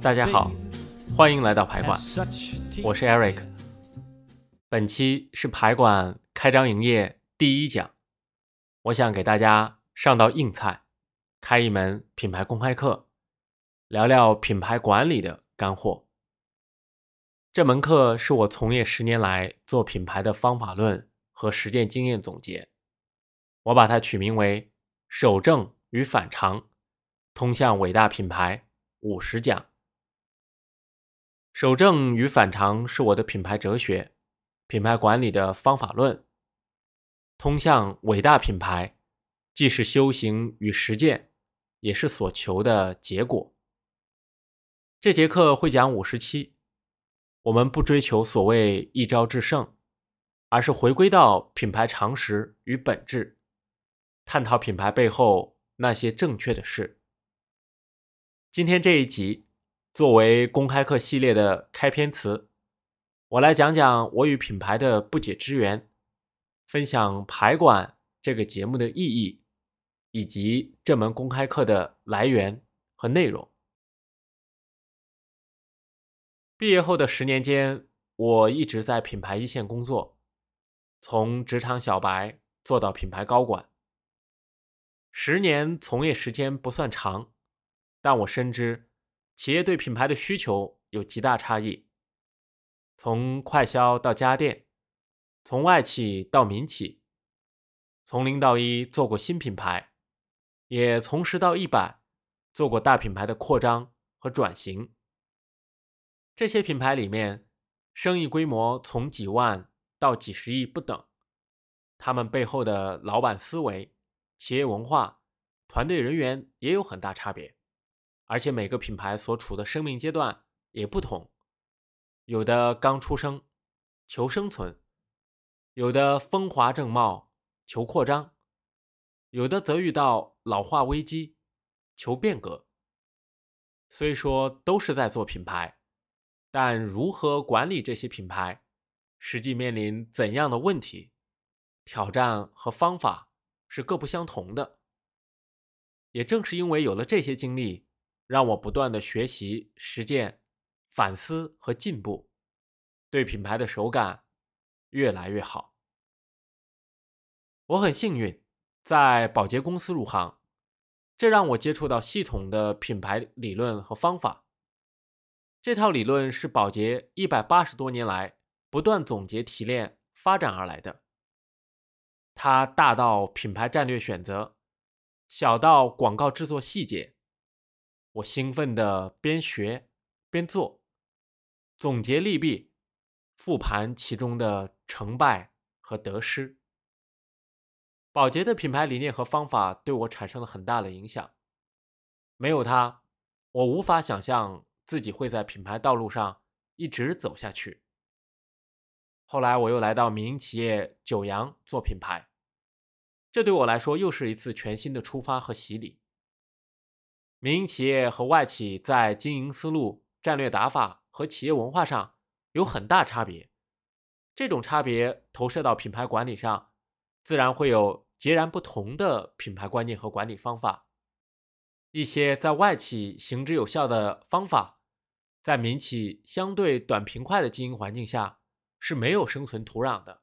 大家好，欢迎来到排馆，我是 Eric。本期是排馆开张营业第一讲，我想给大家上道硬菜，开一门品牌公开课，聊聊品牌管理的干货。这门课是我从业十年来做品牌的方法论和实践经验总结，我把它取名为“守正与反常，通向伟大品牌”。五十讲，守正与反常是我的品牌哲学，品牌管理的方法论。通向伟大品牌，既是修行与实践，也是所求的结果。这节课会讲五十期，我们不追求所谓一招制胜，而是回归到品牌常识与本质，探讨品牌背后那些正确的事。今天这一集作为公开课系列的开篇词，我来讲讲我与品牌的不解之缘，分享排管这个节目的意义，以及这门公开课的来源和内容。毕业后的十年间，我一直在品牌一线工作，从职场小白做到品牌高管。十年从业时间不算长。但我深知，企业对品牌的需求有极大差异。从快销到家电，从外企到民企，从零到一做过新品牌，也从十到一百做过大品牌的扩张和转型。这些品牌里面，生意规模从几万到几十亿不等，他们背后的老板思维、企业文化、团队人员也有很大差别。而且每个品牌所处的生命阶段也不同，有的刚出生求生存，有的风华正茂求扩张，有的则遇到老化危机求变革。虽说都是在做品牌，但如何管理这些品牌，实际面临怎样的问题、挑战和方法是各不相同的。也正是因为有了这些经历。让我不断的学习、实践、反思和进步，对品牌的手感越来越好。我很幸运在宝洁公司入行，这让我接触到系统的品牌理论和方法。这套理论是宝洁一百八十多年来不断总结提炼发展而来的。它大到品牌战略选择，小到广告制作细节。我兴奋的边学边做，总结利弊，复盘其中的成败和得失。宝洁的品牌理念和方法对我产生了很大的影响，没有它，我无法想象自己会在品牌道路上一直走下去。后来我又来到民营企业九阳做品牌，这对我来说又是一次全新的出发和洗礼。民营企业和外企在经营思路、战略打法和企业文化上有很大差别，这种差别投射到品牌管理上，自然会有截然不同的品牌观念和管理方法。一些在外企行之有效的方法，在民企相对短平快的经营环境下是没有生存土壤的。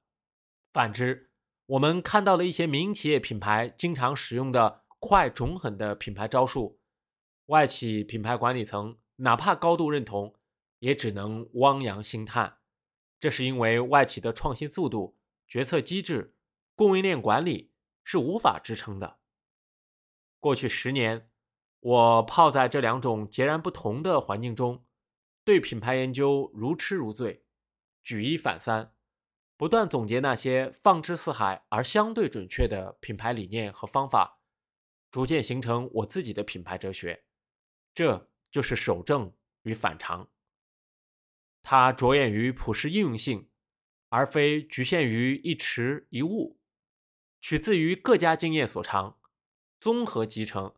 反之，我们看到了一些民营企业品牌经常使用的快、准狠的品牌招数。外企品牌管理层哪怕高度认同，也只能汪洋兴叹。这是因为外企的创新速度、决策机制、供应链管理是无法支撑的。过去十年，我泡在这两种截然不同的环境中，对品牌研究如痴如醉，举一反三，不断总结那些放之四海而相对准确的品牌理念和方法，逐渐形成我自己的品牌哲学。这就是守正与反常，它着眼于普世应用性，而非局限于一池一物；取自于各家经验所长，综合集成，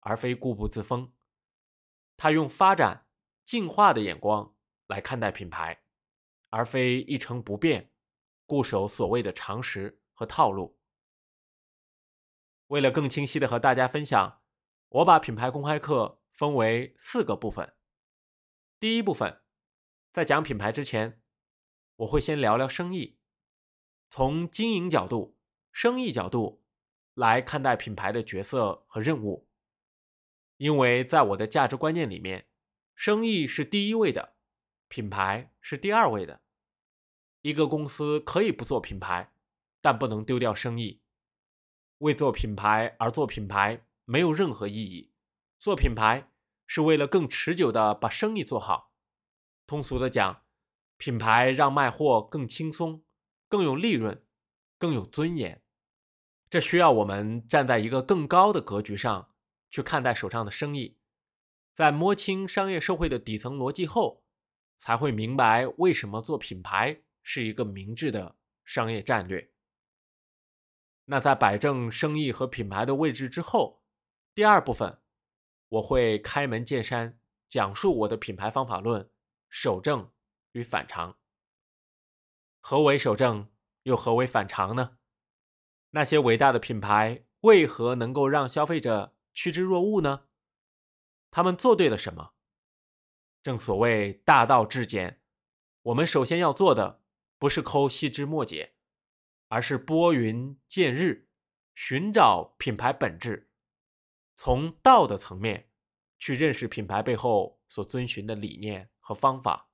而非固步自封。它用发展、进化的眼光来看待品牌，而非一成不变，固守所谓的常识和套路。为了更清晰的和大家分享，我把品牌公开课。分为四个部分。第一部分，在讲品牌之前，我会先聊聊生意，从经营角度、生意角度来看待品牌的角色和任务。因为在我的价值观念里面，生意是第一位的，品牌是第二位的。一个公司可以不做品牌，但不能丢掉生意。为做品牌而做品牌没有任何意义。做品牌是为了更持久的把生意做好。通俗的讲，品牌让卖货更轻松、更有利润、更有尊严。这需要我们站在一个更高的格局上。去看待手上的生意，在摸清商业社会的底层逻辑后，才会明白为什么做品牌是一个明智的商业战略。那在摆正生意和品牌的位置之后，第二部分我会开门见山讲述我的品牌方法论：守正与反常。何为守正，又何为反常呢？那些伟大的品牌为何能够让消费者？趋之若鹜呢？他们做对了什么？正所谓大道至简，我们首先要做的不是抠细枝末节，而是拨云见日，寻找品牌本质，从道的层面去认识品牌背后所遵循的理念和方法。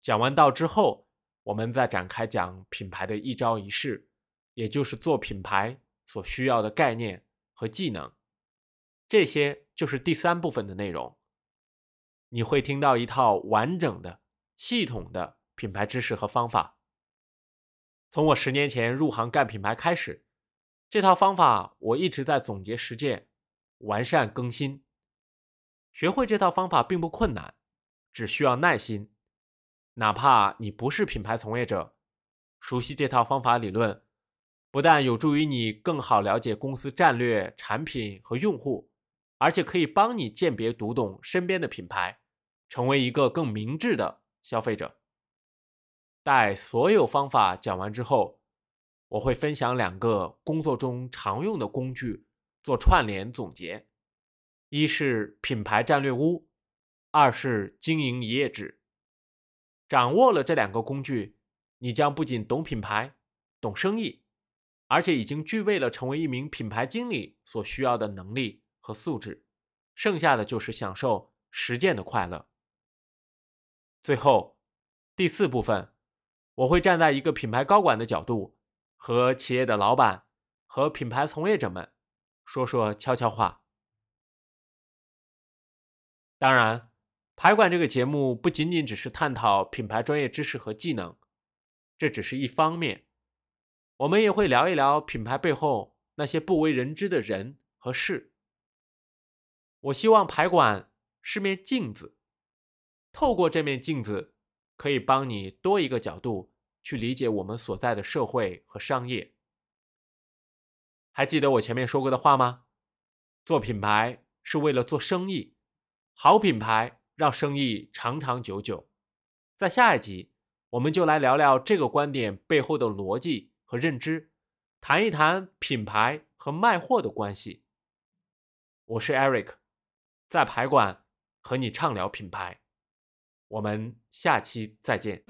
讲完道之后，我们再展开讲品牌的一招一式，也就是做品牌所需要的概念和技能。这些就是第三部分的内容。你会听到一套完整的、系统的品牌知识和方法。从我十年前入行干品牌开始，这套方法我一直在总结实践、完善更新。学会这套方法并不困难，只需要耐心。哪怕你不是品牌从业者，熟悉这套方法理论，不但有助于你更好了解公司战略、产品和用户。而且可以帮你鉴别读懂身边的品牌，成为一个更明智的消费者。待所有方法讲完之后，我会分享两个工作中常用的工具做串联总结：一是品牌战略屋，二是经营一页纸。掌握了这两个工具，你将不仅懂品牌、懂生意，而且已经具备了成为一名品牌经理所需要的能力。和素质，剩下的就是享受实践的快乐。最后，第四部分，我会站在一个品牌高管的角度，和企业的老板和品牌从业者们说说悄悄话。当然，排管这个节目不仅仅只是探讨品牌专业知识和技能，这只是一方面，我们也会聊一聊品牌背后那些不为人知的人和事。我希望排管是面镜子，透过这面镜子，可以帮你多一个角度去理解我们所在的社会和商业。还记得我前面说过的话吗？做品牌是为了做生意，好品牌让生意长长久久。在下一集，我们就来聊聊这个观点背后的逻辑和认知，谈一谈品牌和卖货的关系。我是 Eric。在排馆和你畅聊品牌，我们下期再见。